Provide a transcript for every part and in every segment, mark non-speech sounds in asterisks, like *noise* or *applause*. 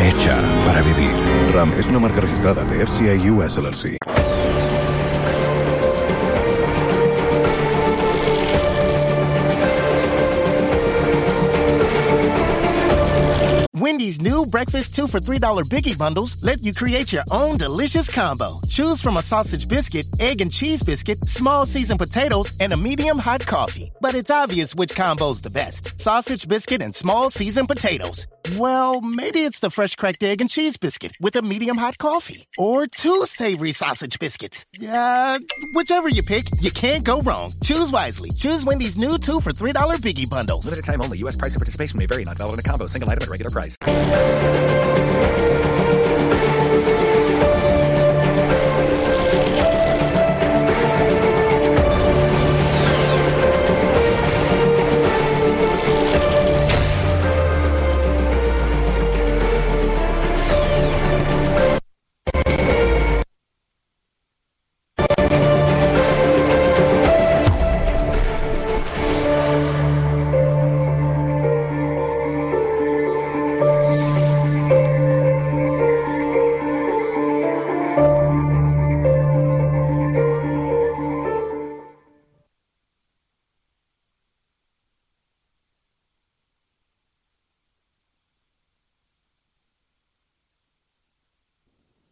Hecha para vivir. RAM es una marca registrada de FCA US LLC. Wendy's new breakfast two for $3 biggie bundles let you create your own delicious combo. Choose from a sausage biscuit, egg and cheese biscuit, small seasoned potatoes, and a medium hot coffee. But it's obvious which combo's the best. Sausage biscuit and small seasoned potatoes. Well, maybe it's the fresh cracked egg and cheese biscuit with a medium hot coffee. Or two savory sausage biscuits. Uh, whichever you pick, you can't go wrong. Choose wisely. Choose Wendy's new two for $3 biggie bundles. Limited time only. U.S. price and participation may vary. Not valid in a combo. Single item at regular price.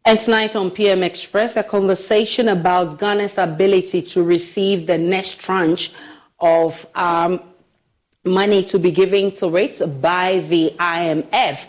And tonight on PM Express, a conversation about Ghana's ability to receive the next tranche of um, money to be given to it by the IMF.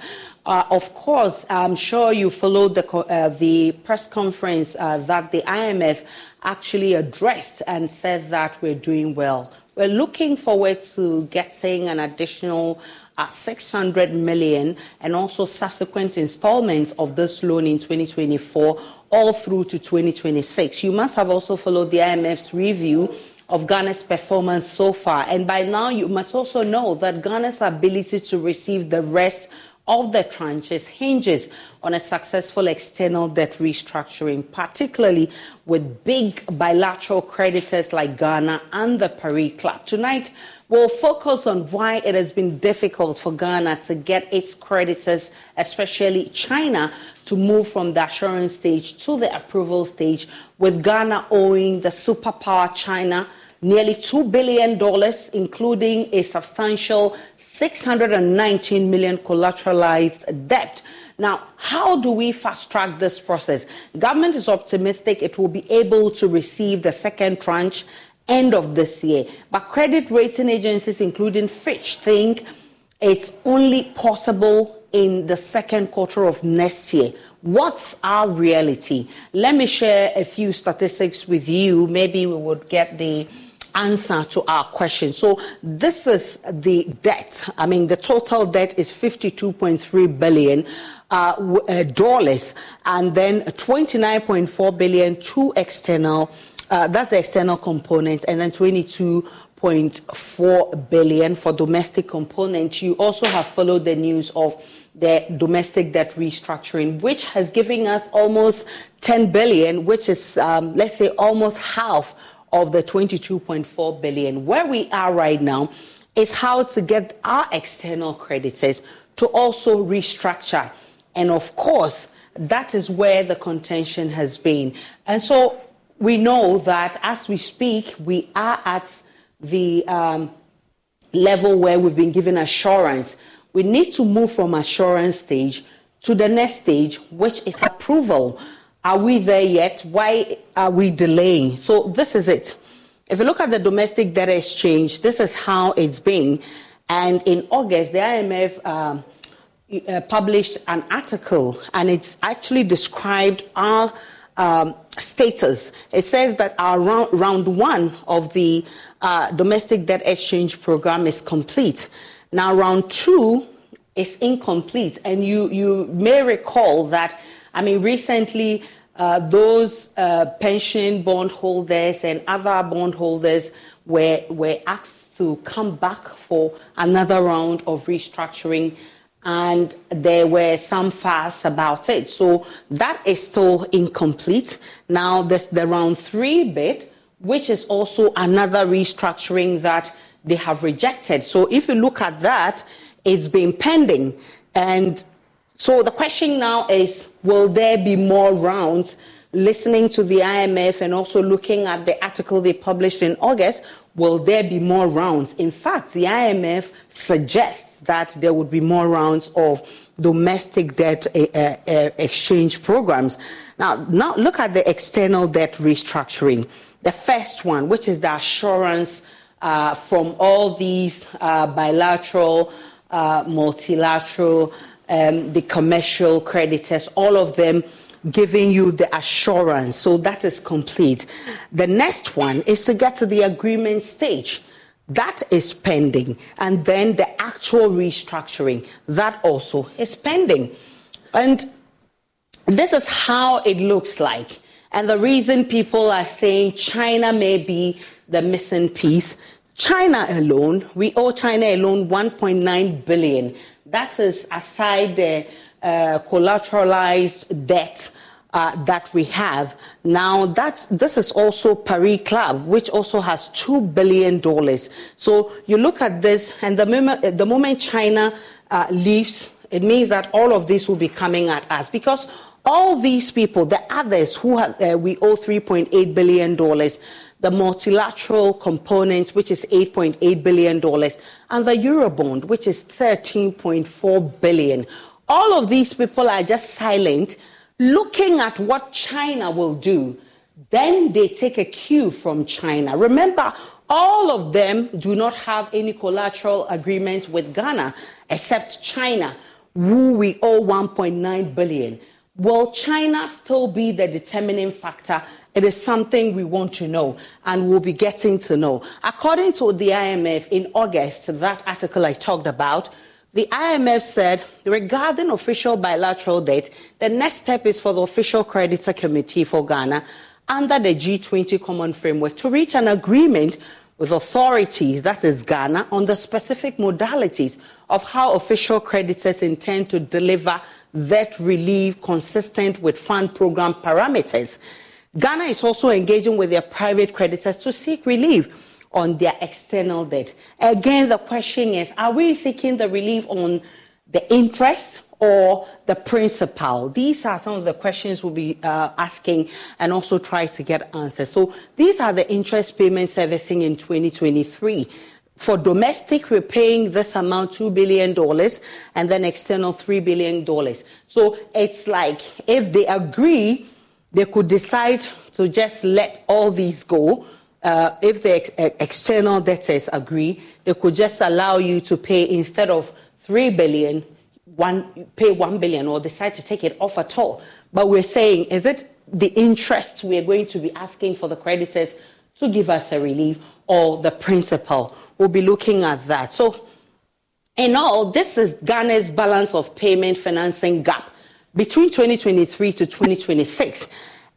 Uh, of course, I'm sure you followed the, uh, the press conference uh, that the IMF actually addressed and said that we're doing well. We're looking forward to getting an additional at 600 million and also subsequent installments of this loan in 2024 all through to 2026. You must have also followed the IMF's review of Ghana's performance so far. And by now, you must also know that Ghana's ability to receive the rest of the tranches hinges on a successful external debt restructuring, particularly with big bilateral creditors like Ghana and the Paris Club. Tonight, We'll focus on why it has been difficult for Ghana to get its creditors, especially China, to move from the assurance stage to the approval stage, with Ghana owing the superpower China nearly $2 billion, including a substantial 619 million collateralized debt. Now, how do we fast track this process? Government is optimistic it will be able to receive the second tranche end of this year. But credit rating agencies, including Fitch, think it's only possible in the second quarter of next year. What's our reality? Let me share a few statistics with you. Maybe we would get the answer to our question. So this is the debt. I mean, the total debt is 52.3 billion uh, uh, dollars, and then 29.4 billion to external uh, that's the external component, and then 22.4 billion for domestic component. You also have followed the news of the domestic debt restructuring, which has given us almost 10 billion, which is, um, let's say, almost half of the 22.4 billion. Where we are right now is how to get our external creditors to also restructure. And of course, that is where the contention has been. And so we know that as we speak, we are at the um, level where we've been given assurance we need to move from assurance stage to the next stage, which is approval. Are we there yet? Why are we delaying? So this is it. If you look at the domestic debt exchange, this is how it's been. And in August, the IMF um, uh, published an article, and it's actually described our um, status. It says that our round, round one of the uh, domestic debt exchange program is complete. Now, round two is incomplete. And you, you may recall that, I mean, recently, uh, those uh, pension bondholders and other bondholders were, were asked to come back for another round of restructuring, and there were some fuss about it. So that is still incomplete. Now, there's the round three bit, which is also another restructuring that they have rejected. So if you look at that, it's been pending. And so the question now is will there be more rounds? Listening to the IMF and also looking at the article they published in August, will there be more rounds? In fact, the IMF suggests that there would be more rounds of domestic debt uh, uh, exchange programs. Now, now look at the external debt restructuring. The first one, which is the assurance uh, from all these uh, bilateral, uh, multilateral, um, the commercial creditors, all of them giving you the assurance. So that is complete. The next one is to get to the agreement stage. That is pending. And then the actual restructuring, that also is pending. And this is how it looks like. And the reason people are saying China may be the missing piece. China alone, we owe China alone 1.9 billion. That is aside the uh, collateralized debt uh, that we have. Now, that's, this is also Paris Club, which also has $2 billion. So you look at this, and the moment, the moment China uh, leaves, it means that all of this will be coming at us because all these people, the others who have, uh, we owe $3.8 billion, the multilateral component, which is $8.8 billion, and the Eurobond, which is 13.4 billion. All of these people are just silent, looking at what China will do. Then they take a cue from China. Remember, all of them do not have any collateral agreements with Ghana, except China, who we owe 1.9 billion. Will China still be the determining factor? It is something we want to know and we'll be getting to know. According to the IMF in August, that article I talked about, the IMF said regarding official bilateral debt, the next step is for the official creditor committee for Ghana under the G20 common framework to reach an agreement with authorities, that is Ghana, on the specific modalities of how official creditors intend to deliver debt relief consistent with fund program parameters. Ghana is also engaging with their private creditors to seek relief on their external debt. Again, the question is are we seeking the relief on the interest or the principal? These are some of the questions we'll be uh, asking and also try to get answers. So, these are the interest payment servicing in 2023 for domestic, we're paying this amount, $2 billion, and then external, $3 billion. So it's like if they agree, they could decide to just let all these go. Uh, if the ex- external debtors agree, they could just allow you to pay instead of 3 billion, one, pay 1 billion or decide to take it off at all. But we're saying, is it the interest we're going to be asking for the creditors to give us a relief or the principal? we'll be looking at that. So, in all, this is Ghana's balance of payment financing gap between 2023 to 2026.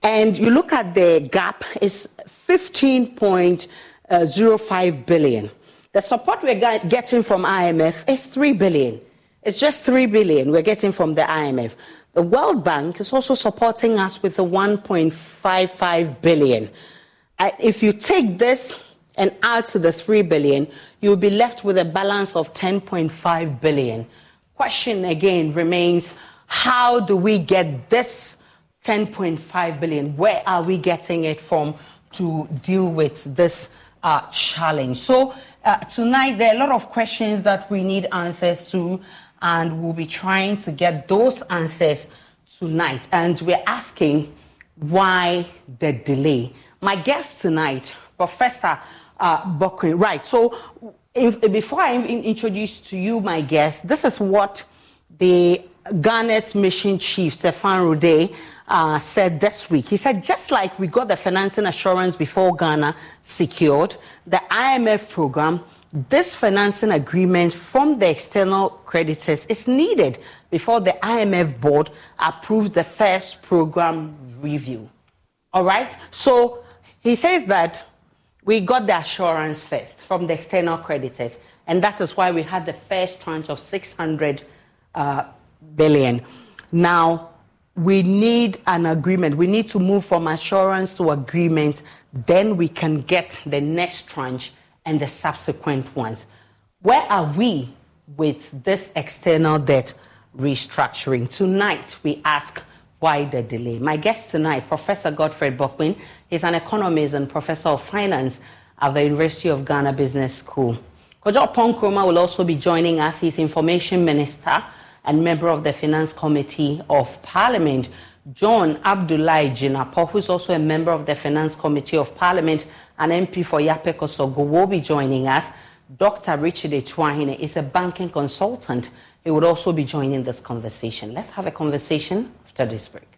And you look at the gap, it's 15.05 billion. The support we're getting from IMF is 3 billion. It's just 3 billion we're getting from the IMF. The World Bank is also supporting us with the 1.55 billion. Uh, if you take this and add to the 3 billion, you'll be left with a balance of 10.5 billion. Question again remains how do we get this 10.5 billion? Where are we getting it from to deal with this uh, challenge? So, uh, tonight there are a lot of questions that we need answers to and we'll be trying to get those answers tonight. And we're asking why the delay. My guest tonight, Professor uh, Bokpin. Right. So, if, before I introduce to you my guest, this is what the Ghana's mission chief, Stephane Roudet, uh, said this week. He said, just like we got the financing assurance before Ghana secured the IMF program, this financing agreement from the external creditors is needed before the IMF board approves the first program review. All right? So he says that we got the assurance first from the external creditors, and that is why we had the first tranche of 600 uh, billion. Now, we need an agreement. We need to move from assurance to agreement. Then we can get the next tranche and the subsequent ones. Where are we with this external debt restructuring? Tonight, we ask why the delay. My guest tonight, Professor Godfred Bokpin, is an economist and professor of finance at the University of Ghana Business School. Kojo Oppong-Nkrumah will also be joining us. He's information minister and member of the Finance Committee of Parliament. John Abdulai Jinapor, who's also a member of the Finance Committee of Parliament an MP for Yapei-Kusawgu, will be joining us. Dr. Richard Atuahene is a banking consultant. He would also be joining this conversation. Let's have a conversation after this break.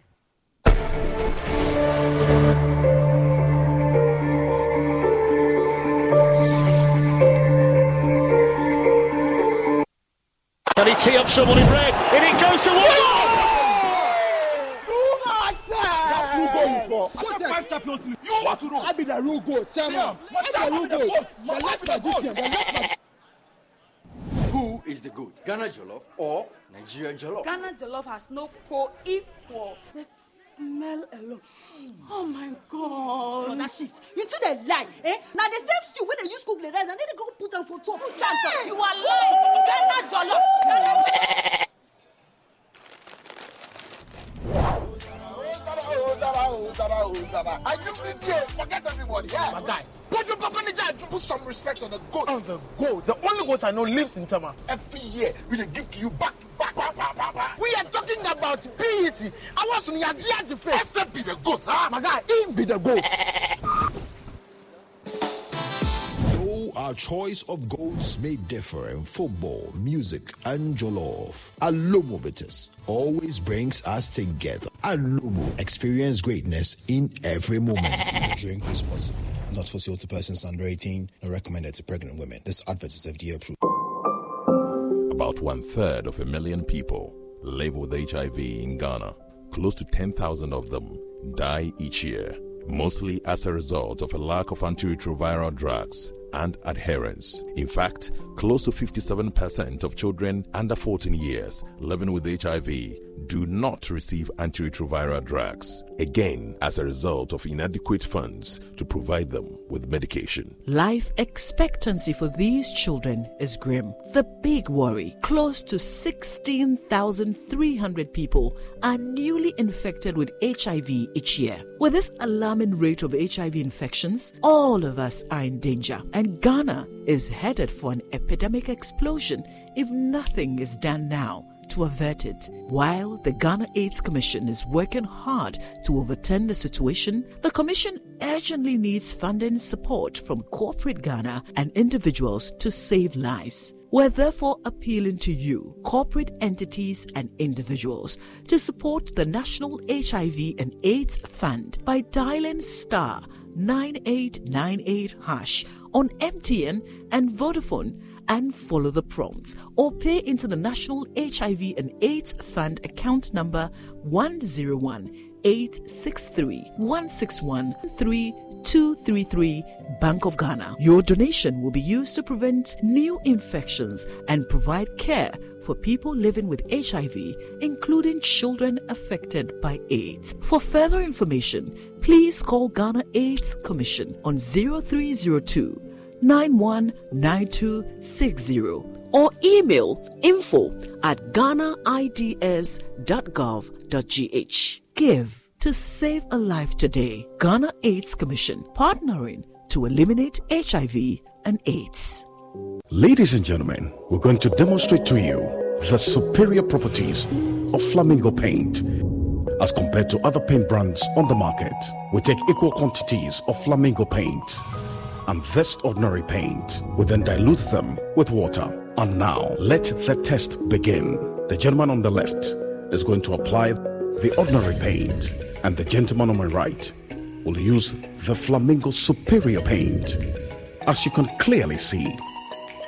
Can he tee up someone in red? And it goes to five champions league. You want to know? I be the real goat, chairman. I be the real goat. The left magician. The left Who is the goat? Ghana Jollof or Nigerian Jollof? Ghana Jollof has no co-equal. The smell alone. Oh my God. No, that shift. You two they lie. Eh? Now the same stew when they use cook the rice and then they go put them for top. Chanta, you are lying. Ghana Jollof. I do this here. Forget everybody. Yeah. My guy. Put your papa Nija put some respect on the goat. On the goat. The only goat I know lives in Tama. Every year we they give to you back We are talking about BET. I want some Yaji face. Except be the goat, huh? My guy, him be the goat. Though Our choice of goats may differ in football, music, and jollof. Alomo Bitters always brings us together. Alomo, experience greatness in every moment. *laughs* Drink responsibly. Not for sale to persons under 18, not recommended to pregnant women. This advert is FDA approved. About one third of a million people live with HIV in Ghana. Close to 10,000 of them die each year, mostly as a result of a lack of antiretroviral drugs and adherence. In fact, close to 57% of children under 14 years living with HIV do not receive antiretroviral drugs, again, as a result of inadequate funds to provide them with medication. Life expectancy for these children is grim. The big worry close to 16,300 people are newly infected with HIV each year. With this alarming rate of HIV infections, all of us are in danger, and Ghana is headed for an epidemic explosion if nothing is done now to avert it. While the Ghana AIDS Commission is working hard to overturn the situation, the Commission urgently needs funding support from corporate Ghana and individuals to save lives. We're therefore appealing to you, corporate entities and individuals, to support the National HIV and AIDS Fund by dialing star 9898 hash on MTN and Vodafone and follow the prompts or pay into the National HIV and AIDS Fund account number 101 863 161 233 Bank of Ghana. Your donation will be used to prevent new infections and provide care for people living with HIV, including children affected by AIDS. For further information, please call Ghana AIDS Commission on 0302 919260 or email info at ghanaids.gov.gh. Give to save a life today. Ghana AIDS Commission, partnering to eliminate HIV and AIDS. Ladies and gentlemen, we're going to demonstrate to you the superior properties of Flamingo paint. As compared to other paint brands on the market, we take equal quantities of Flamingo paint and this ordinary paint. We then dilute them with water. And now, let the test begin. The gentleman on the left is going to apply the ordinary paint, and the gentleman on my right will use the Flamingo Superior paint. As you can clearly see,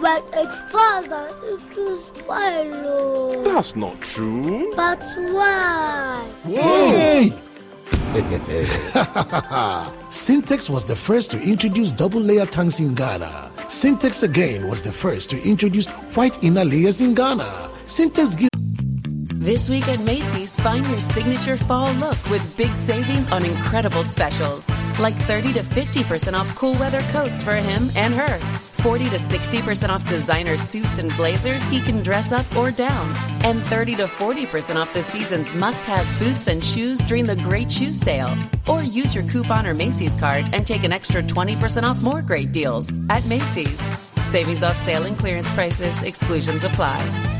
When it falls down, it will oh. That's not true. But why? Hey! *laughs* Sintex was the first to introduce double layer tanks in Ghana. Sintex again was the first to introduce white inner layers in Ghana. Sintex gives This week at Macy's, find your signature fall look with big savings on incredible specials. Like 30 to 50% off cool weather coats for him and her. 40 to 60% off designer suits and blazers he can dress up or down. And 30 to 40% off the season's must have boots and shoes during the great shoe sale. Or use your coupon or Macy's card and take an extra 20% off more great deals at Macy's. Savings off sale and clearance prices, exclusions apply.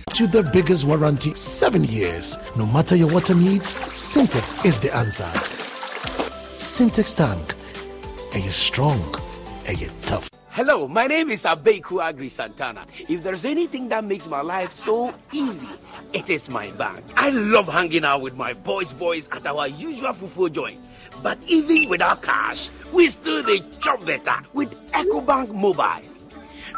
To the biggest warranty seven years. No matter your water needs, Sintex is the answer. Sintex tank. Are you strong? Are you tough? Hello, my name is Abeku Agri Santana. If there's anything that makes my life so easy, it is my bank. I love hanging out with my boys boys at our usual fufu joint. But even without cash, we still dey chop better with EcoBank Mobile.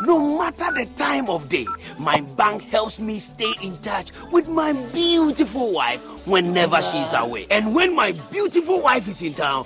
No matter the time of day, my bank helps me stay in touch with my beautiful wife whenever she's away. And when my beautiful wife is in town,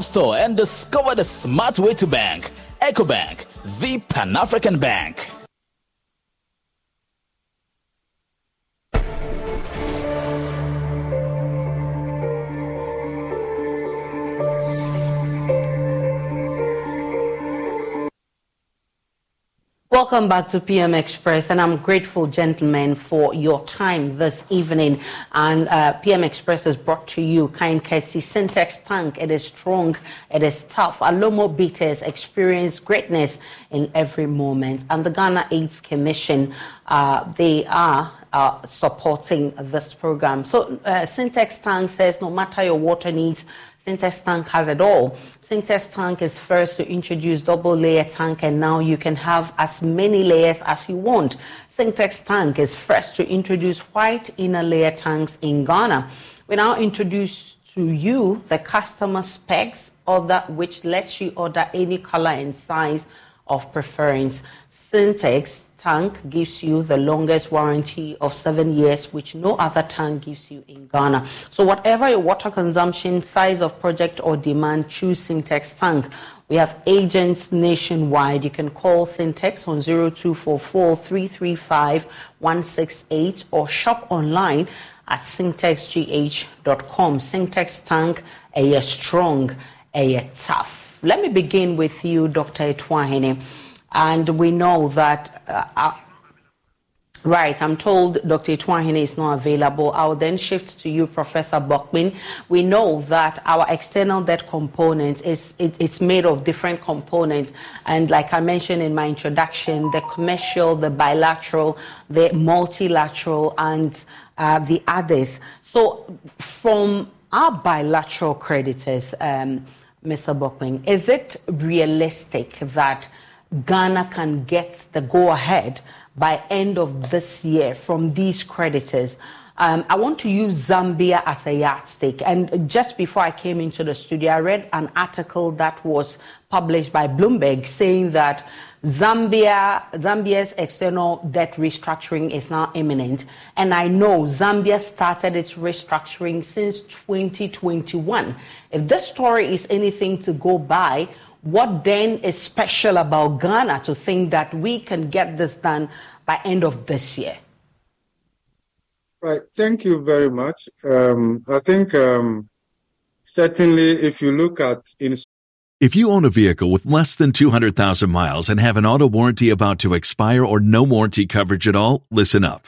App Store and discover the smart way to bank. EcoBank, the Pan African Bank. Welcome back to PM Express, and I'm grateful, gentlemen, for your time this evening. And uh, PM Express is brought to you, kind courtesy Sintex Tank. It is strong, it is tough. Alomo Bitters experience greatness in every moment. And the Ghana AIDS Commission, uh, they are uh, supporting this program. So, uh, Sintex Tank says no matter your water needs, Sintex Tank has it all. Sintex Tank is first to introduce double layer tank and now you can have as many layers as you want. Sintex Tank is first to introduce white inner layer tanks in Ghana. We now introduce to you the customer specs order which lets you order any color and size of preference. Sintex tank gives you the longest warranty of seven years, which no other tank gives you in Ghana. So, whatever your water consumption, size of project, or demand, choose Sintex tank. We have agents nationwide. You can call Sintex on 0244 335 168 or shop online at syntexgh.com. Sintex tank, a strong, a tough. Let me begin with you, Dr. Atuahene. And we know that, uh, uh, right, I'm told Dr. Atuahene is not available. I'll then shift to you, Professor Bokpin. We know that our external debt component is it, it's made of different components. And like I mentioned in my introduction, the commercial, the bilateral, the multilateral, and uh, the others. So from our bilateral creditors, um, Mr. Bokpin, is it realistic that Ghana can get the go ahead by end of this year from these creditors. Um, I want to use Zambia as a yardstick. And just before I came into the studio, I read an article that was published by Bloomberg saying that Zambia, Zambia's external debt restructuring is now imminent. And I know Zambia started its restructuring since 2021. If this story is anything to go by, what then is special about Ghana to think that we can get this done by end of this year? Right. Thank you very much. Um, I think um, certainly if you look at in if you own a vehicle with less than 200,000 miles and have an auto warranty about to expire or no warranty coverage at all, listen up.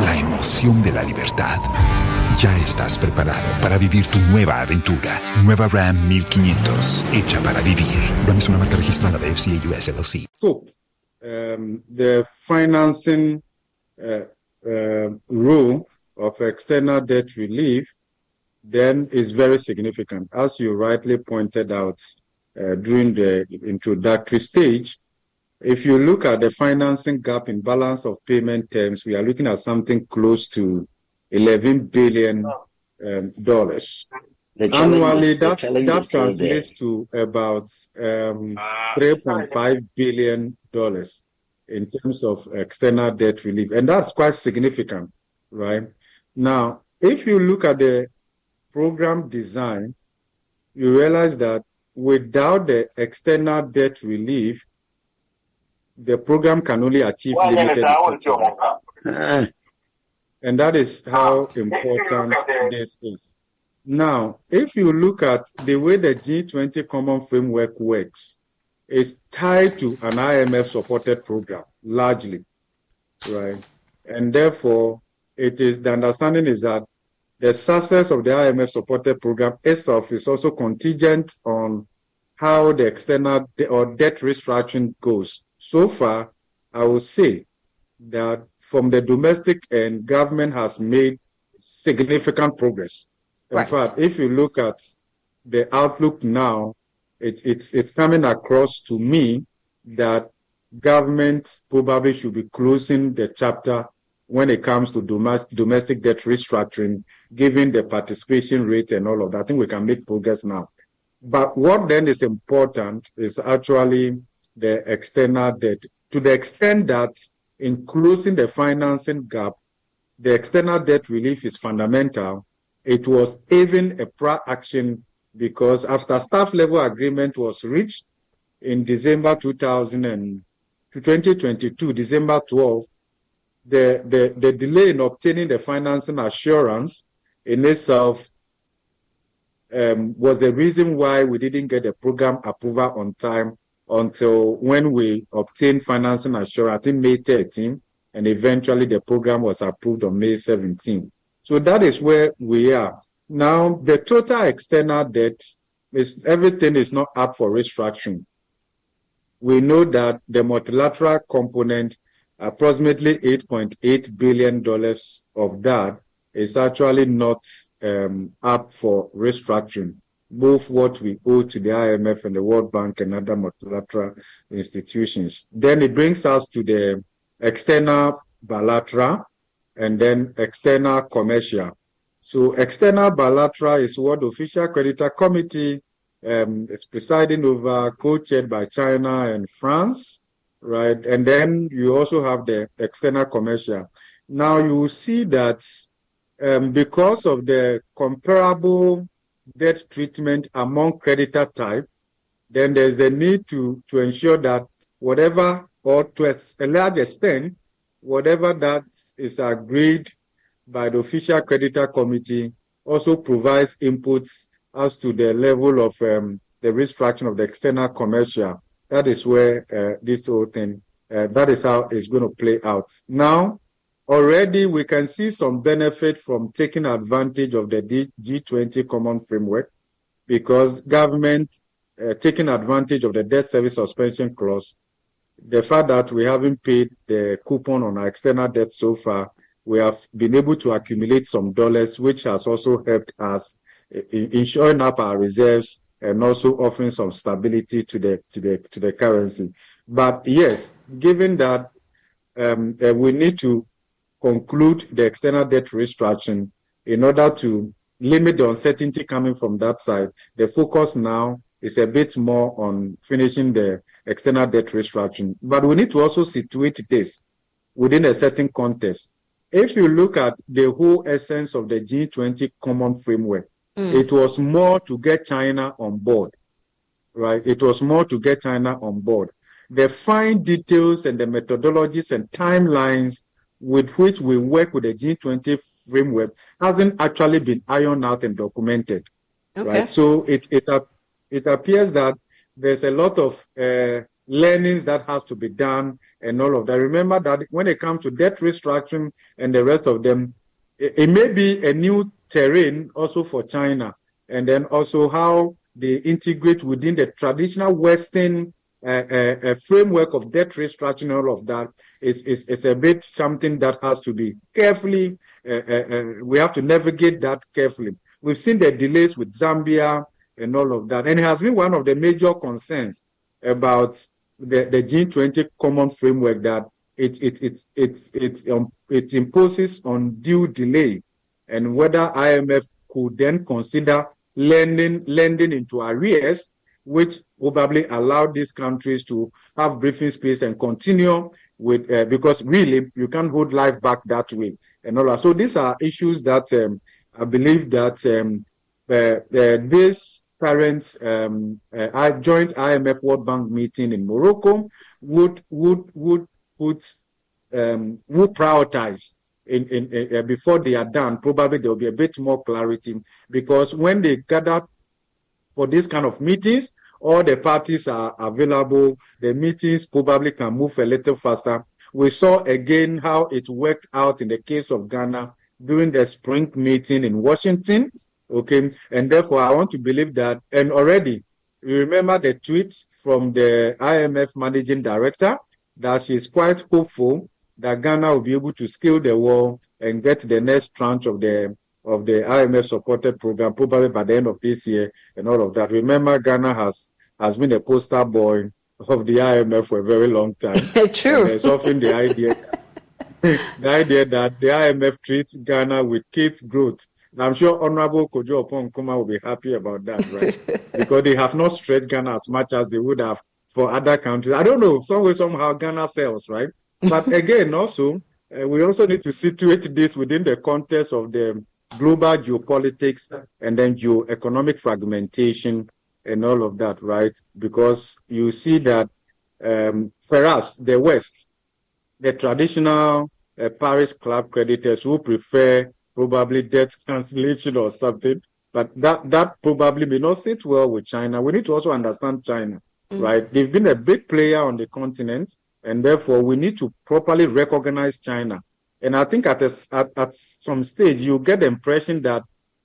la emoción de la libertad. Ya estás preparado para vivir tu nueva aventura. Nueva Ram 1500, hecha para vivir. Ram es una marca registrada de FCA US LLC. So, um, the financing uh, uh, rule of external debt relief then is very significant. As you rightly pointed out uh, during the introductory stage, if you look at the financing gap in balance of payment terms, we are looking at something close to 11 billion um, dollars. Annually, that, that translates to about um, 3.5 billion dollars in terms of external debt relief, and that's quite significant, right? Now, if you look at the program design, you realize that without the external debt relief, the program can only achieve limited uh, and that is how important this is. Now, if you look at the way the G20 Common Framework works, it's tied to an IMF supported program largely, right? And therefore, it is the understanding is that the success of the IMF supported program itself is also contingent on how the external de- or debt restructuring goes. So far, I will say that from the domestic end, government has made significant progress. In Right. fact, if you look at the outlook now, it, it's it's coming across to me that government probably should be closing the chapter when it comes to domestic domestic debt restructuring, given the participation rate and all of that. I think we can make progress now. But what then is important is actually the external debt. To the extent that in closing the financing gap, the external debt relief is fundamental. It was even a prior action because after staff level agreement was reached in December 2000 and 2022, December 12, the, the, the delay in obtaining the financing assurance in itself um, was the reason why we didn't get the program approval on time until when we obtained financing assurance, I think May 13, and eventually the program was approved on May 17. So that is where we are. Now, the total external debt is everything is not up for restructuring. We know that the multilateral component, approximately $8.8 billion of that, is actually not um, up for restructuring, both what we owe to the IMF and the World Bank and other multilateral institutions. Then it brings us to the external bilateral and then external commercial. So external bilateral is what the official creditor committee um, is presiding over, co-chaired by China and France, right? And then you also have the external commercial. Now you see that um, because of the comparable debt treatment among creditor type, then there's the need to, to ensure that whatever, or to a large extent, whatever that is agreed by the official creditor committee also provides inputs as to the level of um, the restructuring of the external commercial. That is where uh, this whole thing, uh, that is how it's going to play out. Now, already we can see some benefit from taking advantage of the G20 common framework because government uh, taking advantage of the debt service suspension clause, the fact that we haven't paid the coupon on our external debt so far, we have been able to accumulate some dollars, which has also helped us in, in up our reserves and also offering some stability to the to the to the currency. But yes, given that um, uh, we need to conclude the external debt restructuring in order to limit the uncertainty coming from that side. The focus now is a bit more on finishing the external debt restructuring. But we need to also situate this within a certain context. If you look at the whole essence of the G20 common framework, mm. it was more to get China on board, right? It was more to get China on board. The fine details and the methodologies and timelines with which we work with the G20 framework hasn't actually been ironed out and documented. Okay. Right. So it it it appears that there's a lot of uh, learnings that has to be done and all of that. Remember that when it comes to debt restructuring and the rest of them, it, it may be a new terrain also for China, and then also how they integrate within the traditional Western a, a, framework of debt restructuring, all of that is, is, is a bit something that has to be carefully, uh, uh, uh, we have to navigate that carefully. We've seen the delays with Zambia and all of that. And it has been one of the major concerns about the, the G20 common framework that it, it, it, it, it, um, it imposes delay and whether IMF could then consider lending, lending into arrears which probably allowed these countries to have breathing space and continue with uh, because really you can't hold life back that way and all that. So these are issues that um, I believe that um, uh, uh, this current um, uh, joint IMF World Bank meeting in Morocco would would would put um, would prioritize in, in, in uh, before they are done. Probably there will be a bit more clarity because when they gather for this kind of meetings. All the parties are available. The meetings probably can move a little faster. We saw again how it worked out in the case of Ghana during the spring meeting in Washington. Okay. And therefore, I want to believe that, and already, you remember the tweet from the IMF managing director that she's quite hopeful that Ghana will be able to scale the wall and get the next tranche of the of the IMF supported program probably by the end of this year and all of that. Remember, Ghana has has been a poster boy of the IMF for a very long time. *laughs* True. And there's often the idea *laughs* the idea that the IMF treats Ghana with kids' growth. And I'm sure Honorable Kojo Oppong-Nkrumah will be happy about that, right? *laughs* because they have not stretched Ghana as much as they would have for other countries. I don't know, some way, somehow Ghana sells, right? But again, also, uh, we also need to situate this within the context of the global geopolitics and then geoeconomic fragmentation and all of that, right? Because you see that um, perhaps the West, the traditional uh, Paris Club creditors who prefer probably debt *laughs* cancellation or something, but that, that probably may not sit well with China. We need to also understand China, mm. right? They've been a big player on the continent, and therefore we need to properly recognize China. And I think at, a, at, at some stage, you get the impression that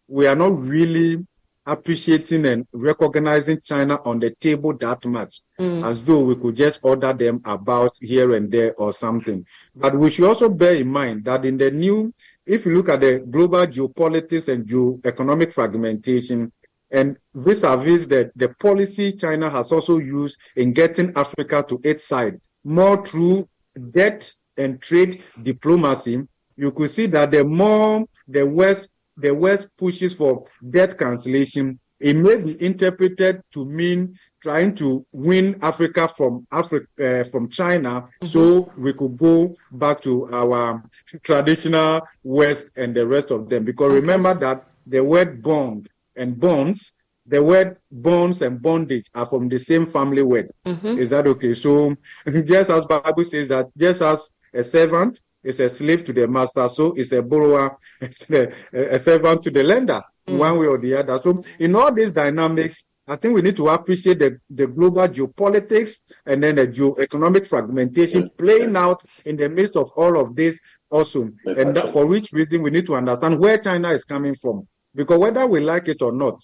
we are not really appreciating and recognizing China on the table that much, mm. as though we could just order them about here and there or something. But we should also bear in mind that in the new, if you look at the global geopolitics and geo-economic fragmentation, and vis-a-vis the, the policy China has also used in getting Africa to its side, more through debt and trade diplomacy, you could see that the more the West the West pushes for debt cancellation, it may be interpreted to mean trying to win Africa from Africa uh, from China, mm-hmm. so we could go back to our traditional West and the rest of them. Because okay. remember that the word bond and bonds, the word bonds and bondage are from the same family word. Mm-hmm. Is that okay? So *laughs* just as Bible says that, just as a servant is a slave to the master, so is a borrower, *laughs* a, a servant to the lender, mm. one way or the other. So in all these dynamics, I think we need to appreciate the, the global geopolitics and then the geoeconomic fragmentation playing out in the midst of all of this also. And that, for which reason we need to understand where China is coming from. Because whether we like it or not,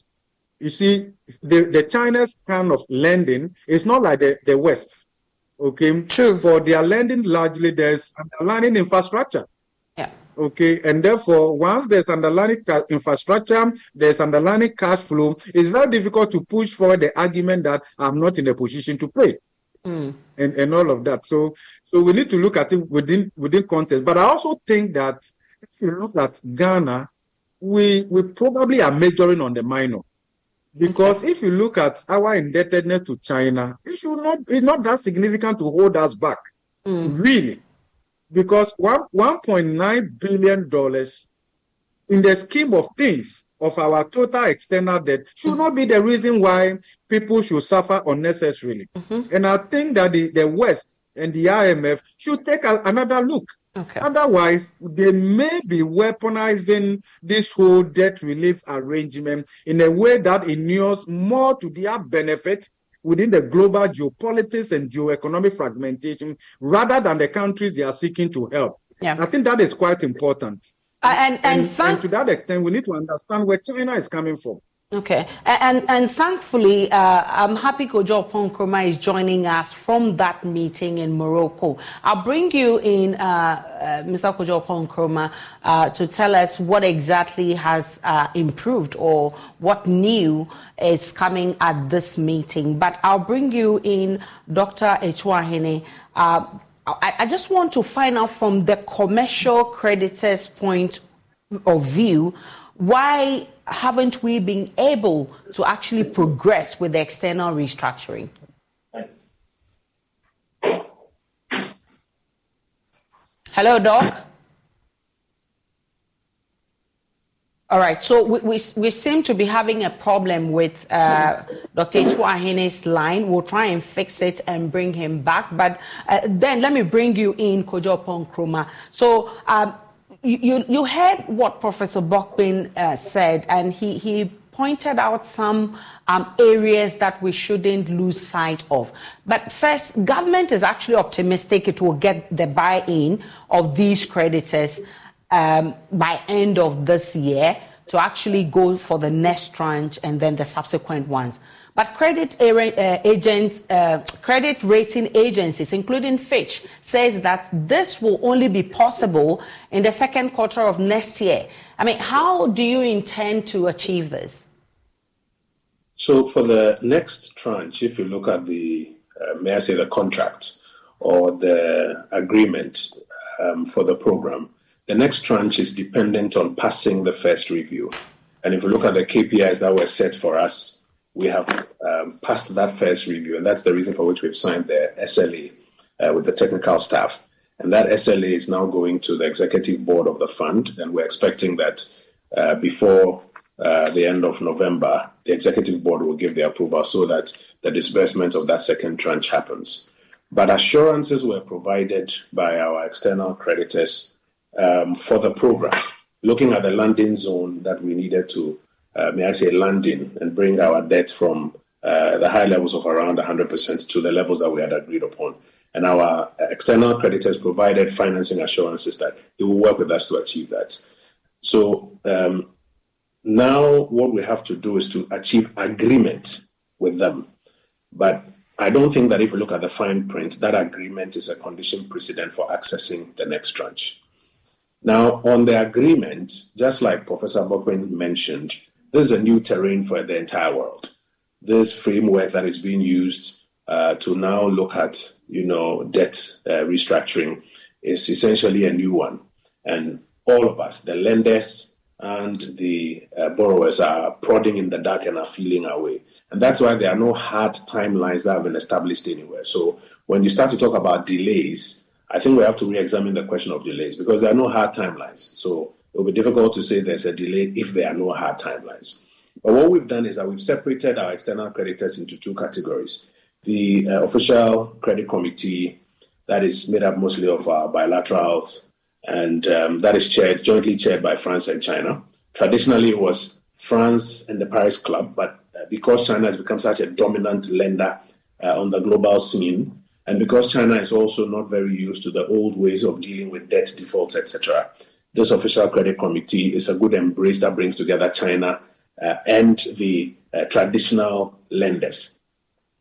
you see, the, the China's kind of lending is not like the, the West. Okay. True. For their lending, largely there's underlying infrastructure. Yeah. Okay. And therefore, once there's underlying infrastructure, there's underlying cash flow, it's very difficult to push forward the argument that I'm not in a position to pay. Mm. And, and all of that. So so we need to look at it within within context. But I also think that if you look at Ghana, we we probably are majoring on the minor. Because if you look at our indebtedness to China, it should not it's not that significant to hold us back. Mm. Really. Because one one point nine billion dollars in the scheme of things of our total external debt should not be the reason why people should suffer unnecessarily. Mm-hmm. And I think that the, the West and the IMF should take a, another look Okay. Otherwise, they may be weaponizing this whole debt relief arrangement in a way that inures more to their benefit within the global geopolitics and geoeconomic fragmentation rather than the countries they are seeking to help. Yeah. I think that is quite important. Uh, and, and, and, and to that extent, we need to understand where China is coming from. Okay, and and thankfully, uh, I'm happy Kojo Oppong-Nkrumah is joining us from that meeting in Morocco. I'll bring you in, uh, uh, Mr. Kojo Oppong-Nkrumah, uh, to tell us what exactly has uh, improved or what new is coming at this meeting. But I'll bring you in, Dr. Atuahene. Uh, I, I just want to find out from the commercial creditors' point of view why haven't we been able to actually progress with the external restructuring? Hello, Doc. All right, so we, we, we, seem to be having a problem with uh, Dr. Atuahene's line. We'll try and fix it and bring him back. But uh, then let me bring you in, Kojo Oppong-Nkrumah. So um, you, you heard what Professor Bokpin uh, said, and he, he pointed out some um, areas that we shouldn't lose sight of. But first, government is actually optimistic it will get the buy-in of these creditors um, by end of this year to actually go for the next tranche and then the subsequent ones. But credit uh, agent, uh, credit rating agencies, including Fitch, says that this will only be possible in the second quarter of next year. I mean, how do you intend to achieve this? So, for the next tranche, if you look at the, uh, may I say, the contract or the agreement um, for the program, the next tranche is dependent on passing the first review. And if you look at the KPIs that were set for us, we have um, passed that first review, and that's the reason for which we've signed the SLA uh, with the technical staff. And that SLA is now going to the executive board of the fund. And we're expecting that uh, before uh, the end of November, the executive board will give the approval so that the disbursement of that second tranche happens. But assurances were provided by our external creditors um, for the program, looking at the landing zone that we needed to, uh, may I say, landing and bring our debt from uh, the high levels of around 100% to the levels that we had agreed upon. And our external creditors provided financing assurances that they will work with us to achieve that. So um, now what we have to do is to achieve agreement with them. But I don't think that if you look at the fine print, that agreement is a condition precedent for accessing the next tranche. Now, on the agreement, just like Professor Bokpin mentioned, this is a new terrain for the entire world. This framework that is being used uh, to now look at, you know, debt uh, restructuring is essentially a new one. And all of us, the lenders and the uh, borrowers, are prodding in the dark and are feeling our way. And that's why there are no hard timelines that have been established anywhere. So when you start to talk about delays, I think we have to re examine the question of delays because there are no hard timelines. So it will be difficult to say there's a delay if there are no hard timelines. But what we've done is that we've separated our external creditors into two categories the uh, official credit committee, that is made up mostly of uh, bilaterals, and um, that is chaired jointly chaired by France and China. Traditionally, it was France and the Paris Club, but uh, because China has become such a dominant lender uh, on the global scene, and because China is also not very used to the old ways of dealing with debt defaults, etc., this official credit committee is a good embrace that brings together China uh, and the uh, traditional lenders.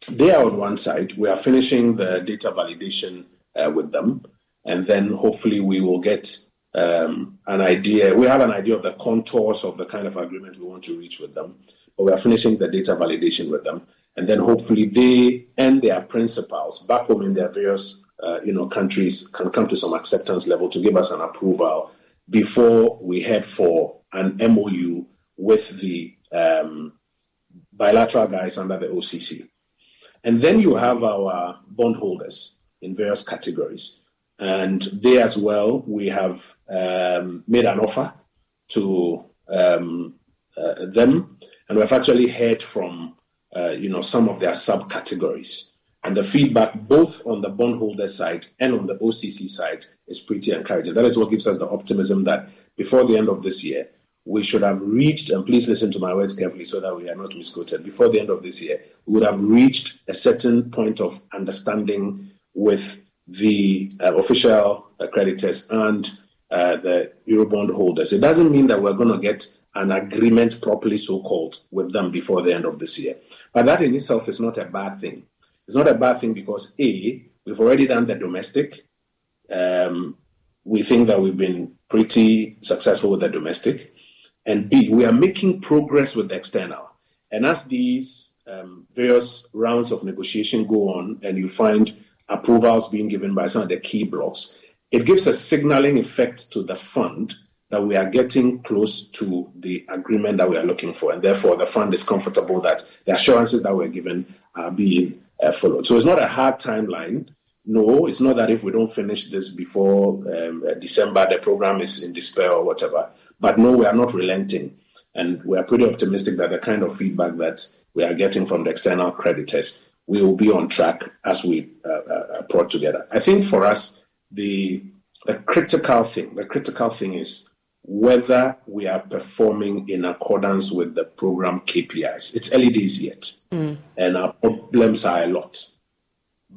They are on one side. We are finishing the data validation uh, with them, and then hopefully we will get um, an idea. We have an idea of the contours of the kind of agreement we want to reach with them, but we are finishing the data validation with them, and then hopefully they and their principals back home in their various uh, you know countries can come to some acceptance level to give us an approval before we head for an MOU with the um, bilateral guys under the OCC. And then you have our bondholders in various categories. And they as well, we have um, made an offer to um, uh, them, and we've actually heard from uh, you know some of their subcategories. And the feedback, both on the bondholder side and on the OCC side, is pretty encouraging. That is what gives us the optimism that before the end of this year, we should have reached, and please listen to my words carefully so that we are not misquoted, before the end of this year, we would have reached a certain point of understanding with the uh, official creditors and uh, the Eurobond holders. It doesn't mean that we're going to get an agreement properly so called with them before the end of this year. But that in itself is not a bad thing. It's not a bad thing because A, we've already done the domestic. Um, we think that we've been pretty successful with the domestic. And B, we are making progress with the external. And as these um, various rounds of negotiation go on, and you find approvals being given by some of the key blocks, it gives a signaling effect to the fund that we are getting close to the agreement that we are looking for. And therefore, the fund is comfortable that the assurances that we're given are being uh, followed. So it's not a hard timeline. No, it's not that if we don't finish this before um, December, the program is in despair or whatever. But no, we are not relenting. And we are pretty optimistic that the kind of feedback that we are getting from the external creditors, we will be on track as we uh, uh, brought together. I think for us, the, the critical thing, the critical thing is whether we are performing in accordance with the program KPIs. It's early days yet, mm. and our problems are a lot.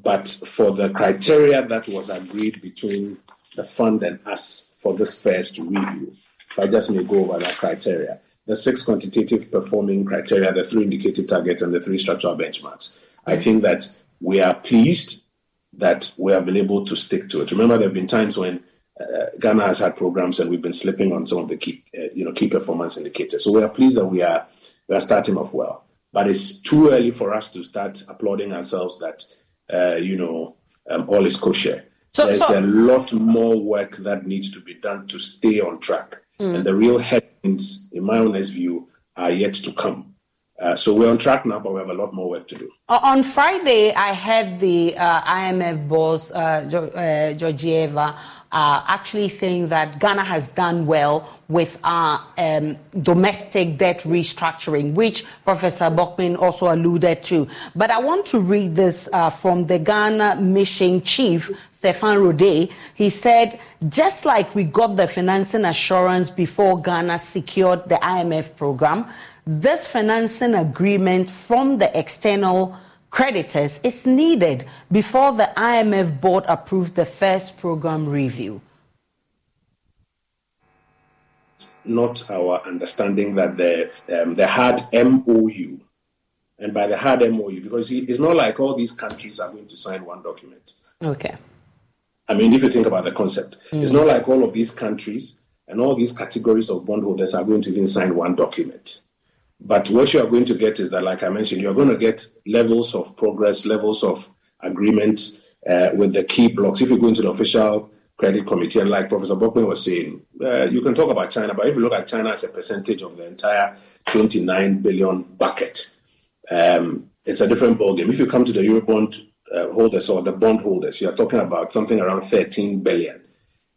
But for the criteria that was agreed between the fund and us for this first review, I just may go over that criteria. The six quantitative performing criteria, the three indicative targets, and the three structural benchmarks. I think that we are pleased that we have been able to stick to it. Remember, there have been times when uh, Ghana has had programs and we've been slipping on some of the key, uh, you know, key performance indicators. So we are pleased that we are we are starting off well. But it's too early for us to start applauding ourselves that uh, you know um, all is kosher. There's a lot more work that needs to be done to stay on track. Mm. And the real headwinds, in my honest view, are yet to come. Uh, so we're on track now, but we have a lot more work to do. On Friday, I had the uh, IMF boss, uh, uh, Georgieva, uh, actually saying that Ghana has done well with our um, domestic debt restructuring, which Professor Bokpin also alluded to. But I want to read this uh, from the Ghana Mission Chief, Stephane Roudet. He said, just like we got the financing assurance before Ghana secured the IMF program, this financing agreement from the external creditors is needed before the IMF board approves the first program review. Not our understanding that the um, the hard MOU, and by the hard MOU, because it's not like all these countries are going to sign one document. Okay. I mean, if you think about the concept, Mm. it's not like all of these countries and all these categories of bondholders are going to even sign one document. But what you are going to get is that, like I mentioned, you're going to get levels of progress, levels of agreement uh, with the key blocks. If you go into the official credit committee, and like Professor Bokpin was saying, uh, you can talk about China, but if you look at China as a percentage of the entire 29 billion bucket, um, it's a different ballgame. If you come to the Eurobond uh, holders or the bond holders, you're talking about something around 13 billion.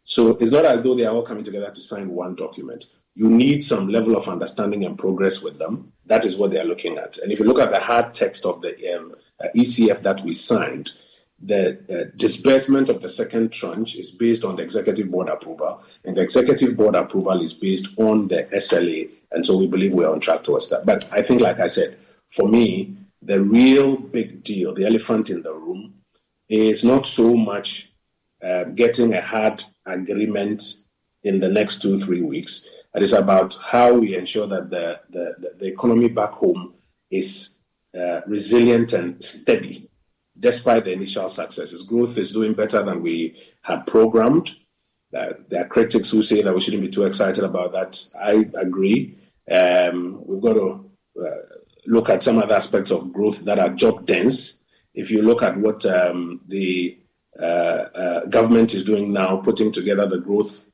So it's not as though they are all coming together to sign one document. You need some level of understanding and progress with them. That is what they are looking at. And if you look at the hard text of the um, uh, ECF that we signed, the uh, disbursement of the second tranche is based on the executive board approval, and the executive board approval is based on the SLA. And so we believe we're on track towards that. But I think, like I said, for me, the real big deal, the elephant in the room, is not so much uh, getting a hard agreement in the next two, three weeks. It is about how we ensure that the, the, the, economy back home is uh, resilient and steady despite the initial successes. Growth is doing better than we had programmed. Uh, there are critics who say that we shouldn't be too excited about that. I agree. Um, we've got to uh, look at some other aspects of growth that are job dense. If you look at what um, the uh, uh, government is doing now, putting together the growth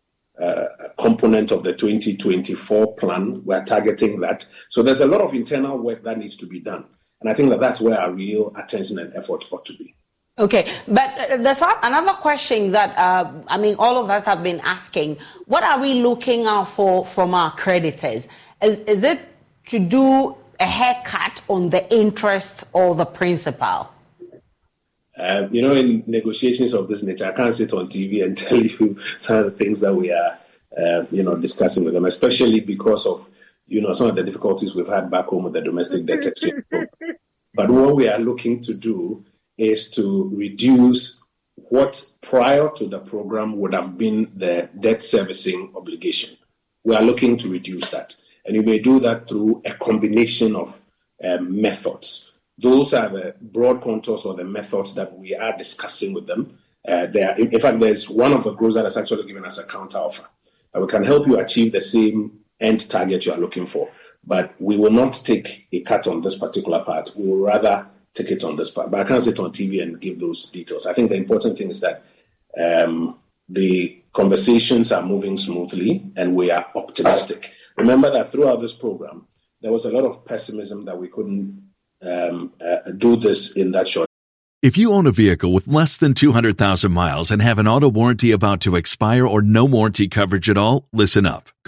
component of the 2024 plan, we're targeting that. So there's a lot of internal work that needs to be done. And I think that that's where our real attention and effort ought to be. Okay, but uh, there's another question that uh, I mean, all of us have been asking: What are we looking out for from our creditors? Is is it to do a haircut on the interest or the principal? Uh, you know, in negotiations of this nature, I can't sit on TV and *laughs* tell you some of the things that we are, uh, you know, discussing with them, especially because of, you know, some of the difficulties we've had back home with the domestic debt exchange. *laughs* but what we are looking to do is to reduce what prior to the program would have been the debt servicing obligation. We are looking to reduce that. And you may do that through a combination of um, methods. Those are the broad contours or the methods that we are discussing with them. Uh, there, in, in fact, there's one of the groups that has actually given us a counter offer that we can help you achieve the same end target you are looking for. But we will not take a cut on this particular part. We will rather take it on this part. But I can't sit on TV and give those details. I think the important thing is that um, the conversations are moving smoothly and we are optimistic. Remember that throughout this program, there was a lot of pessimism that we couldn't um, uh, do this in that short. If you own a vehicle with less than 200,000 miles and have an auto warranty about to expire or no warranty coverage at all, listen up.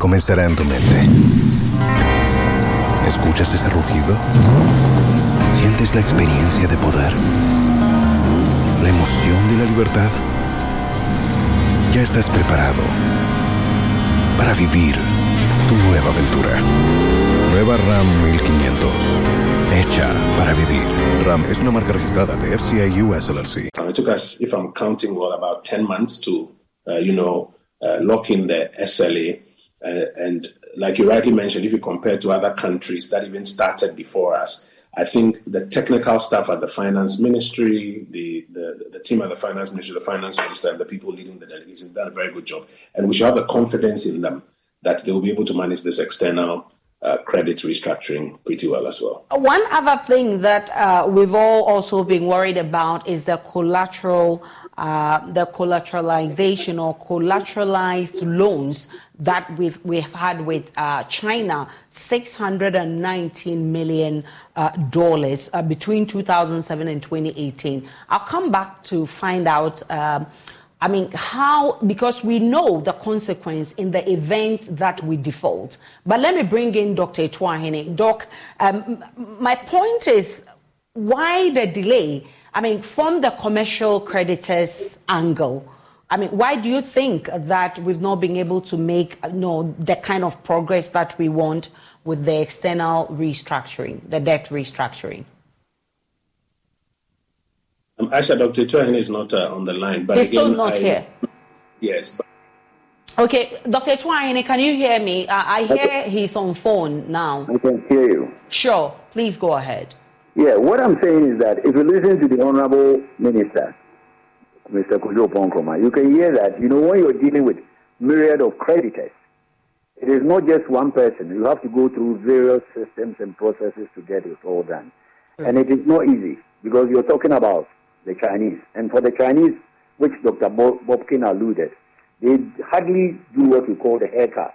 comenzará en tu mente. ¿Escuchas ese rugido? ¿Sientes la experiencia de poder? ¿La emoción de la libertad? Ya estás preparado para vivir tu nueva aventura. Nueva RAM 1500, hecha para vivir. RAM es una marca registrada de FCI US LLC. And it took us, if I'm counting well, about 10 months to, uh, you know, uh, lock in the SLA. Uh, and like you rightly mentioned, if you compare to other countries that even started before us, I think the technical staff at the finance ministry, the, the, the team at the finance ministry, the finance minister, and the people leading the delegation have done a very good job. And we should have the confidence in them that they will be able to manage this external uh, credit restructuring pretty well as well. One other thing that uh, we've all also been worried about is the collateral, uh, the collateralization or collateralized loans that we've we've had with uh, China, six hundred and nineteen million uh, uh, between 2007 and 2018. I'll come back to find out. Um, I mean, how, because we know the consequence in the event that we default. But let me bring in Dr. Atuahene. Doc, um, my point is why the delay? I mean, from the commercial creditors angle, I mean, why do you think that we've not been able to make you know, the kind of progress that we want with the external restructuring, the debt restructuring? Um, Asha, Dr. Atuahene is not uh, on the line. But He's again, still not I, here. Yes. But... Okay, Dr. Atuahene, can you hear me? Uh, I hear okay. he's on phone now. I can hear you. Sure, please go ahead. Yeah, what I'm saying is that if you listen to the Honorable Minister, Mr. Kojo Nkrumah, you can hear that, you know, when you're dealing with myriad of creditors, it is not just one person. You have to go through various systems and processes to get it all done. Mm. And it is not easy because you're talking about the Chinese. And for the Chinese, which Dr. Bokpin alluded, they hardly do what we call the haircut.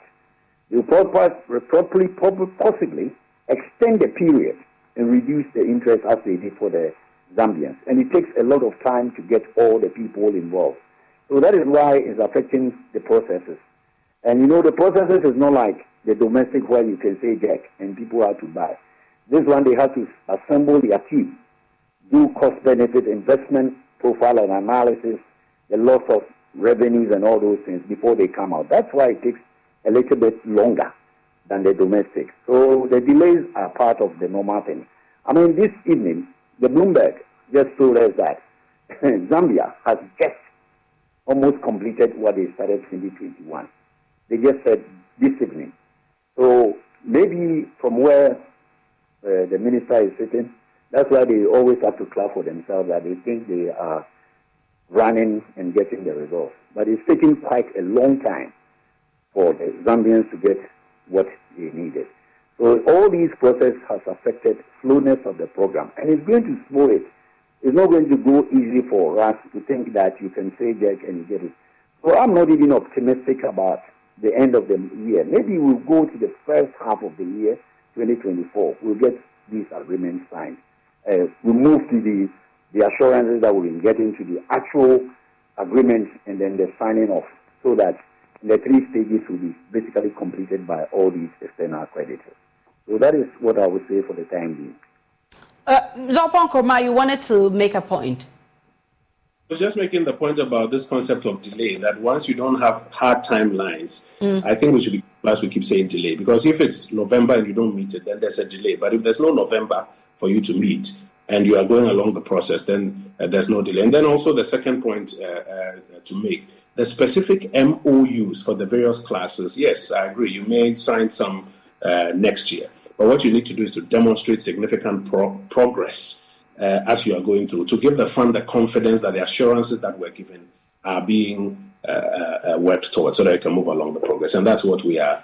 They will properly, possibly extend the period and reduce the interest as they did for the Zambians. And it takes a lot of time to get all the people involved. So that is why it's affecting the processes. And you know, the processes is not like the domestic where you can say jack and people have to buy. This one, they have to assemble their team do cost benefit investment profile and analysis, the loss of revenues and all those things before they come out. That's why it takes a little bit longer than the domestic. So the delays are part of the normal thing. I mean, this evening, the Bloomberg just told us that *laughs* Zambia has just almost completed what they started 2021. They just said this evening. So maybe from where uh, the minister is sitting, that's why they always have to clap for themselves that they think they are running and getting the results. But it's taking quite a long time for the Zambians to get what they needed. So all these processes has affected slowness of the program, and it's going to slow it. It's not going to go easy for us to think that you can say Jack and get it. So I'm not even optimistic about the end of the year. Maybe we'll go to the first half of the year, 2024. We'll get these agreements signed uh, we move to the, the assurances that we will getting to the actual agreement and then the signing off so that the three stages will be basically completed by all these external creditors. So that is what I would say for the time being. Uh, Oppong-Nkrumah, you wanted to make a point. I was just making the point about this concept of delay, that once you don't have hard timelines, mm. I think we should be, as we keep saying, delay. Because if it's November and you don't meet it, then there's a delay. But if there's no November, for you to meet and you are going along the process, then uh, there's no delay. And then also the second point uh, uh, to make the specific MOUs for the various classes. Yes, I agree. You may sign some uh, next year, but what you need to do is to demonstrate significant pro- progress uh, as you are going through to give the fund the confidence that the assurances that we're given are being uh, worked towards so that you can move along the progress. And that's what we are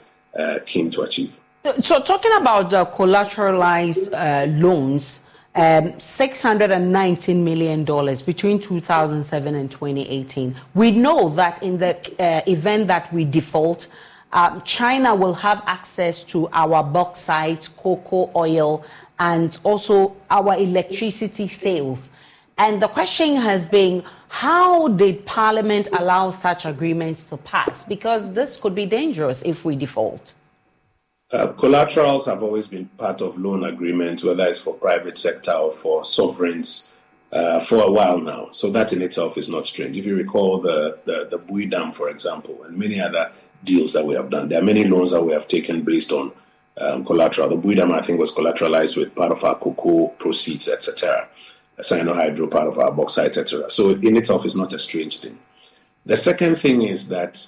keen to achieve. So, talking about the collateralized loans, um, $619 million between 2007 and 2018. We know that in the uh, event that we default, um, China will have access to our bauxite, cocoa oil, and also our electricity sales. And the question has been how did Parliament allow such agreements to pass? Because this could be dangerous if we default. Uh, collaterals have always been part of loan agreements, whether it's for private sector or for sovereigns, uh, for a while now. So that in itself is not strange. If you recall the, the, the Bui Dam, for example, and many other deals that we have done, there are many loans that we have taken based on um, collateral. The Bui Dam, I think, was collateralized with part of our cocoa proceeds, etc. Sinohydro, part of our bauxite, etc. So in itself is not a strange thing. The second thing is that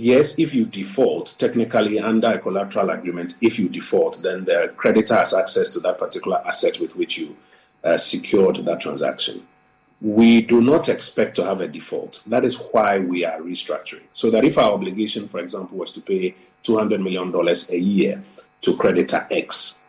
yes, if you default, technically under a collateral agreement, if you default, then the creditor has access to that particular asset with which you uh, secured that transaction. We do not expect to have a default. That is why we are restructuring. So that if our obligation, for example, was to pay $200 million a year to creditor X,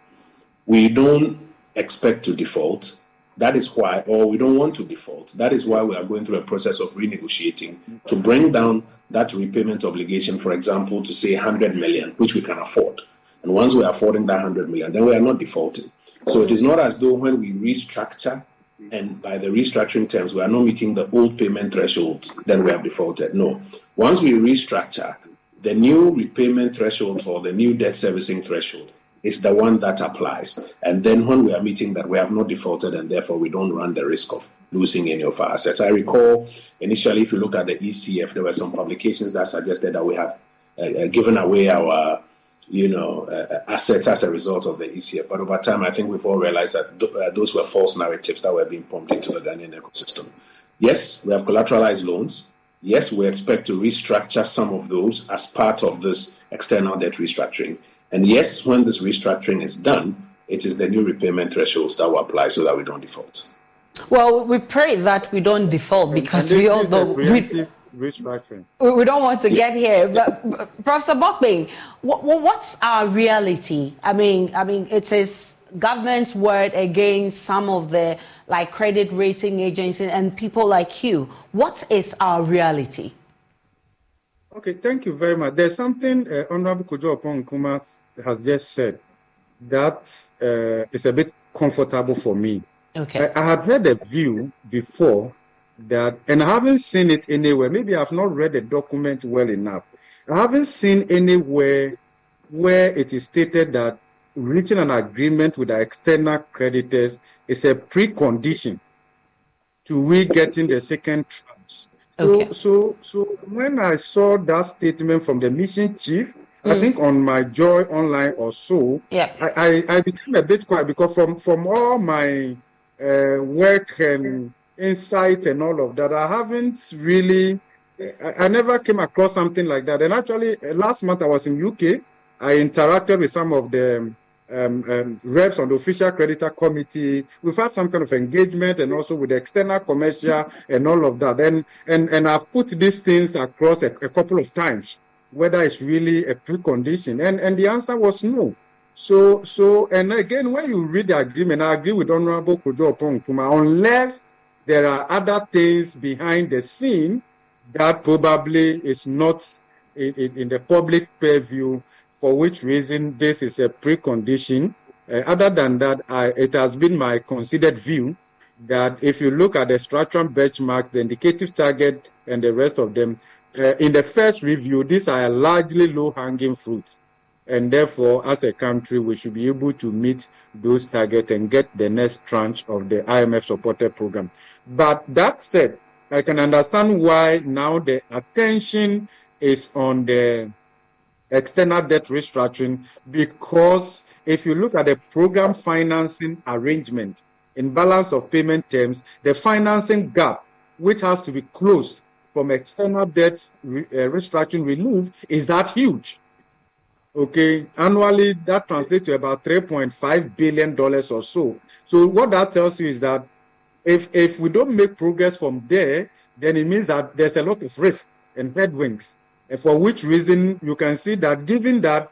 we don't expect to default. That is why, or we don't want to default. That is why we are going through a process of renegotiating to bring down that repayment obligation, for example, to say 100 million, which we can afford. And once we are affording that 100 million, then we are not defaulting. So it is not as though when we restructure, and by the restructuring terms, we are not meeting the old payment thresholds, then we have defaulted. No. Once we restructure, the new repayment threshold or the new debt servicing threshold is the one that applies. And then when we are meeting that, we have not defaulted, and therefore we don't run the risk of losing any of our assets. I recall initially, if you look at the ECF, there were some publications that suggested that we have uh, uh, given away our you know, uh, assets as a result of the ECF. But over time, I think we've all realized that th- uh, those were false narratives that were being pumped into the Ghanaian ecosystem. Yes, we have collateralized loans. Yes, we expect to restructure some of those as part of this external debt restructuring. And yes, when this restructuring is done, it is the new repayment thresholds that will apply so that we don't default. Well, we pray that we don't default because we all know we, restructuring. we don't want to get here. But, but Professor Bokpin, what, what's our reality? I mean, I mean, it is government's word against some of the like credit rating agencies and people like you. What is our reality? Okay, thank you very much. There's something uh, Honorable Kojo Oppong has just said that uh, is a bit comfortable for me. Okay. I, I have heard a view before that, and I haven't seen it anywhere. Maybe I've not read the document well enough. I haven't seen anywhere where it is stated that reaching an agreement with the external creditors is a precondition to we getting the second tranche. So, Okay. so, so when I saw that statement from the mission chief, I Mm. think on my Joy Online or so, Yeah. I, I, I became a bit quiet because from, from all my uh, work and insight and all of that, I haven't really, I, I never came across something like that. And actually, uh, last month I was in UK. I interacted with some of the um, um, reps on the official creditor committee. We've had some kind of engagement and also with the external commercial and all of that. And and and I've put these things across a, a couple of times, whether it's really a precondition. And and the answer was no. So so and again, when you read the agreement, I agree with Honorable Kojo Oppong Nkrumah, unless there are other things behind the scene that probably is not in, in, in the public purview, for which reason this is a precondition. Uh, other than that, I, it has been my considered view that if you look at the structural benchmark, the indicative target, and the rest of them, uh, in the first review, these are largely low hanging fruits. And therefore, as a country, we should be able to meet those targets and get the next tranche of the IMF supported program. But that said, I can understand why now the attention is on the external debt restructuring because if you look at the program financing arrangement in balance of payment terms, the financing gap, which has to be closed from external debt re- uh, restructuring removed, is that huge. Okay, annually that translates to about 3.5 billion dollars or so. So what that tells you is that if if we don't make progress from there, then it means that there's a lot of risk and headwinds. And for which reason you can see that given that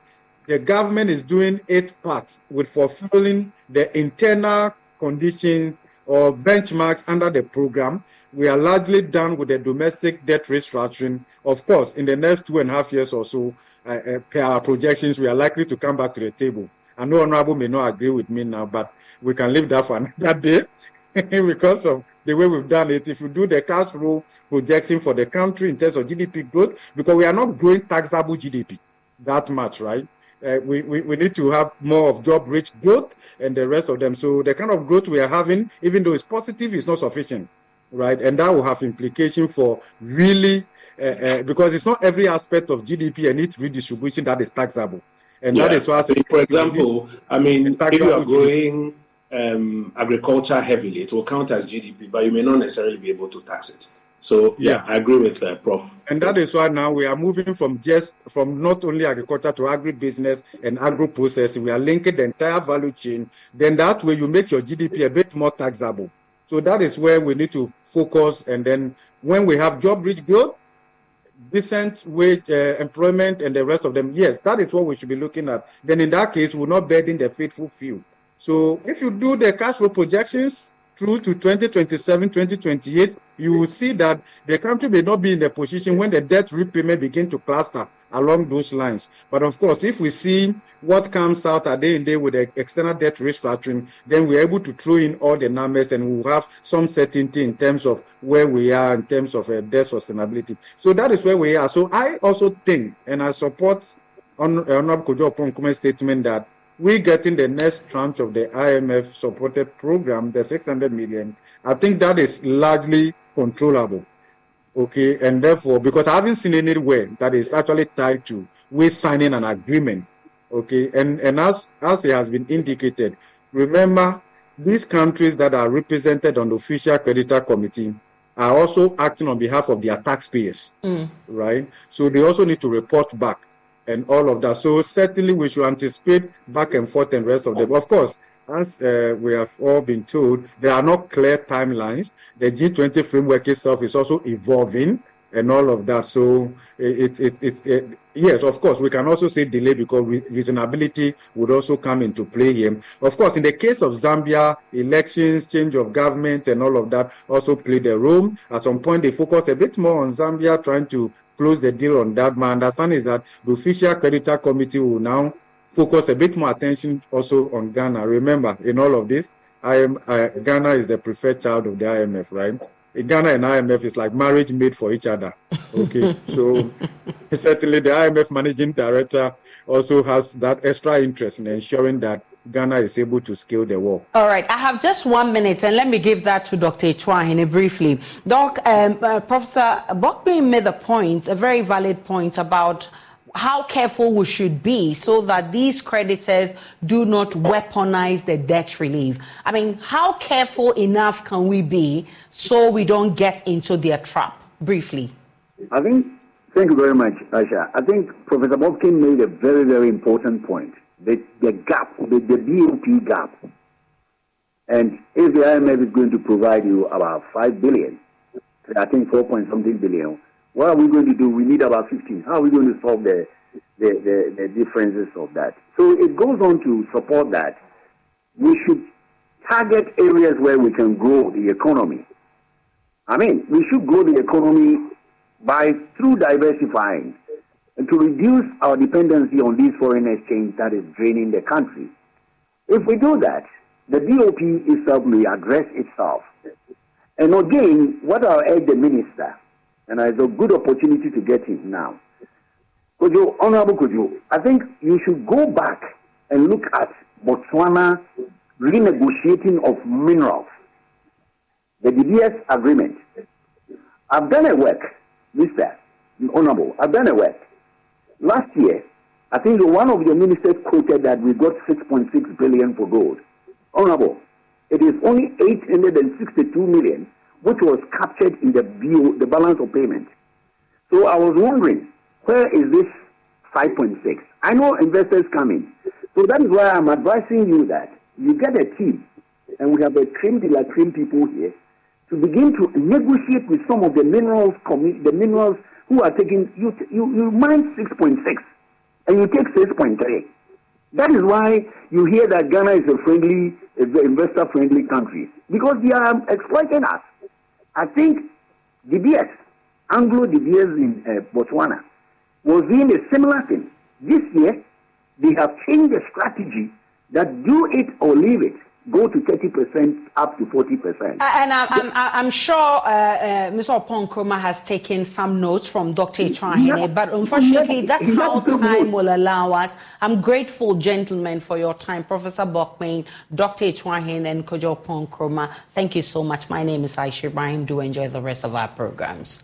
the government is doing its part with fulfilling the internal conditions or benchmarks under the program, we are largely done with the domestic debt restructuring. Of course, in the next two and a half years or so, per our projections, we are likely to come back to the table. I know Honorable may not agree with me now, but we can leave that for *laughs* another day *laughs* because of the way we've done it. If you do the cash flow projection for the country in terms of GDP growth, because we are not growing taxable GDP that much, right? Uh, we, we, we need to have more of job rich growth and the rest of them. So the kind of growth we are having, even though it's positive, is not sufficient, right? And that will have implication for really, uh, uh, because it's not every aspect of GDP and its redistribution that is taxable. And that Yeah. is why I say, For example, I mean, if you are growing um, agriculture heavily, it will count as GDP, but you may not necessarily be able to tax it. So yeah, I agree with uh, Prof. And that is why now we are moving from just from not only agriculture to agribusiness and agro processing. We are linking the entire value chain. Then that way you make your GDP a bit more taxable. So that is where we need to focus. And then when we have job-rich growth, decent wage uh, employment, and the rest of them, yes, that is what we should be looking at. Then in that case, we're not burden the faithful few. So if you do the cash flow projections through to 2027, 2028, you will see that the country may not be in a position when the debt repayment begin to cluster along those lines. But of course, if we see what comes out at the end day with the external debt restructuring, then we're able to throw in all the numbers and we'll have some certainty in terms of where we are in terms of uh, debt sustainability. So that is where we are. So I also think, and I support Honorable Kojo Oppong statement that we getting the next tranche of the IMF supported program, the 600 million, I think that is largely controllable. Okay, and therefore, because I haven't seen anywhere that is actually tied to we signing an agreement. Okay, and, and as, as it has been indicated, remember these countries that are represented on the official creditor committee are also acting on behalf of their taxpayers, Mm. right? So they also need to report back and all of that. So certainly we should anticipate back and forth and rest of them. Of course, as uh, we have all been told, there are not clear timelines. The G20 framework itself is also evolving and all of that. So it, it, it, it yes, of course, we can also say delay because reasonability would also come into play here. Of course, in the case of Zambia, elections, change of government, and all of that also played a role. At some point, they focused a bit more on Zambia, trying to close the deal on that. My understanding is that the official creditor committee will now focus a bit more attention also on Ghana. Remember, in all of this, I am, uh, Ghana is the preferred child of the IMF, right? In Ghana and IMF is like marriage made for each other. Okay, *laughs* so certainly the IMF managing director also has that extra interest in ensuring that Ghana is able to scale the wall. All right, I have just one minute, and let me give that to Dr. Atuahene briefly. Doc, um, uh, Professor Bokpin made a point, a very valid point about how careful we should be so that these creditors do not weaponize the debt relief. I mean, how careful enough can we be so we don't get into their trap? Briefly. I think, thank you very much, Aisha. I think Professor Bokpin made a very, very important point. The, the gap, the, the gap. And if the IMF is going to provide you about 5 billion, I think 4 point something billion, what are we going to do? We need about 15. How are we going to solve the, the, the, the differences of that? So it goes on to support that. We should target areas where we can grow the economy. I mean, we should grow the economy by through diversifying to reduce our dependency on these foreign exchange that is draining the country. If we do that, the BOP itself may address itself. And again, what I'll urge the minister, and it's a good opportunity to get him now. Kojo, Honorable Kojo, I think you should go back and look at Botswana renegotiating of minerals, the DBS agreement. I've done a work, Mr. Honorable, I've done a work. Last year, I think one of your ministers quoted that we got 6.6 billion for gold. Honorable, it is only 862 million which was captured in the the balance of payment. So I was wondering, where is this 5.6? I know investors coming. So that is why I'm advising you that you get a team, and we have a cream de la cream people here, to begin to negotiate with some of the minerals, the minerals who are taking, you, you, you mine 6.6, and you take 6.3. That is why you hear that Ghana is a friendly, investor friendly country, because they are exploiting us. I think DBS, Anglo DBS in uh, Botswana, was doing a similar thing. This year, they have changed the strategy that do it or leave it, go to 30% up to 40%. Uh, And I'm, I'm, I'm sure uh, uh, Mr. Oppong-Nkrumah has taken some notes from Dr. Atuahene, Yeah. but unfortunately, Yeah. that's He how time will allow us. I'm grateful, gentlemen, for your time. Professor Bokpin, Dr. Atuahene, and Kojo Oppong-Nkrumah. Thank you so much. My name is Aisha Ibrahim. Do enjoy the rest of our programs.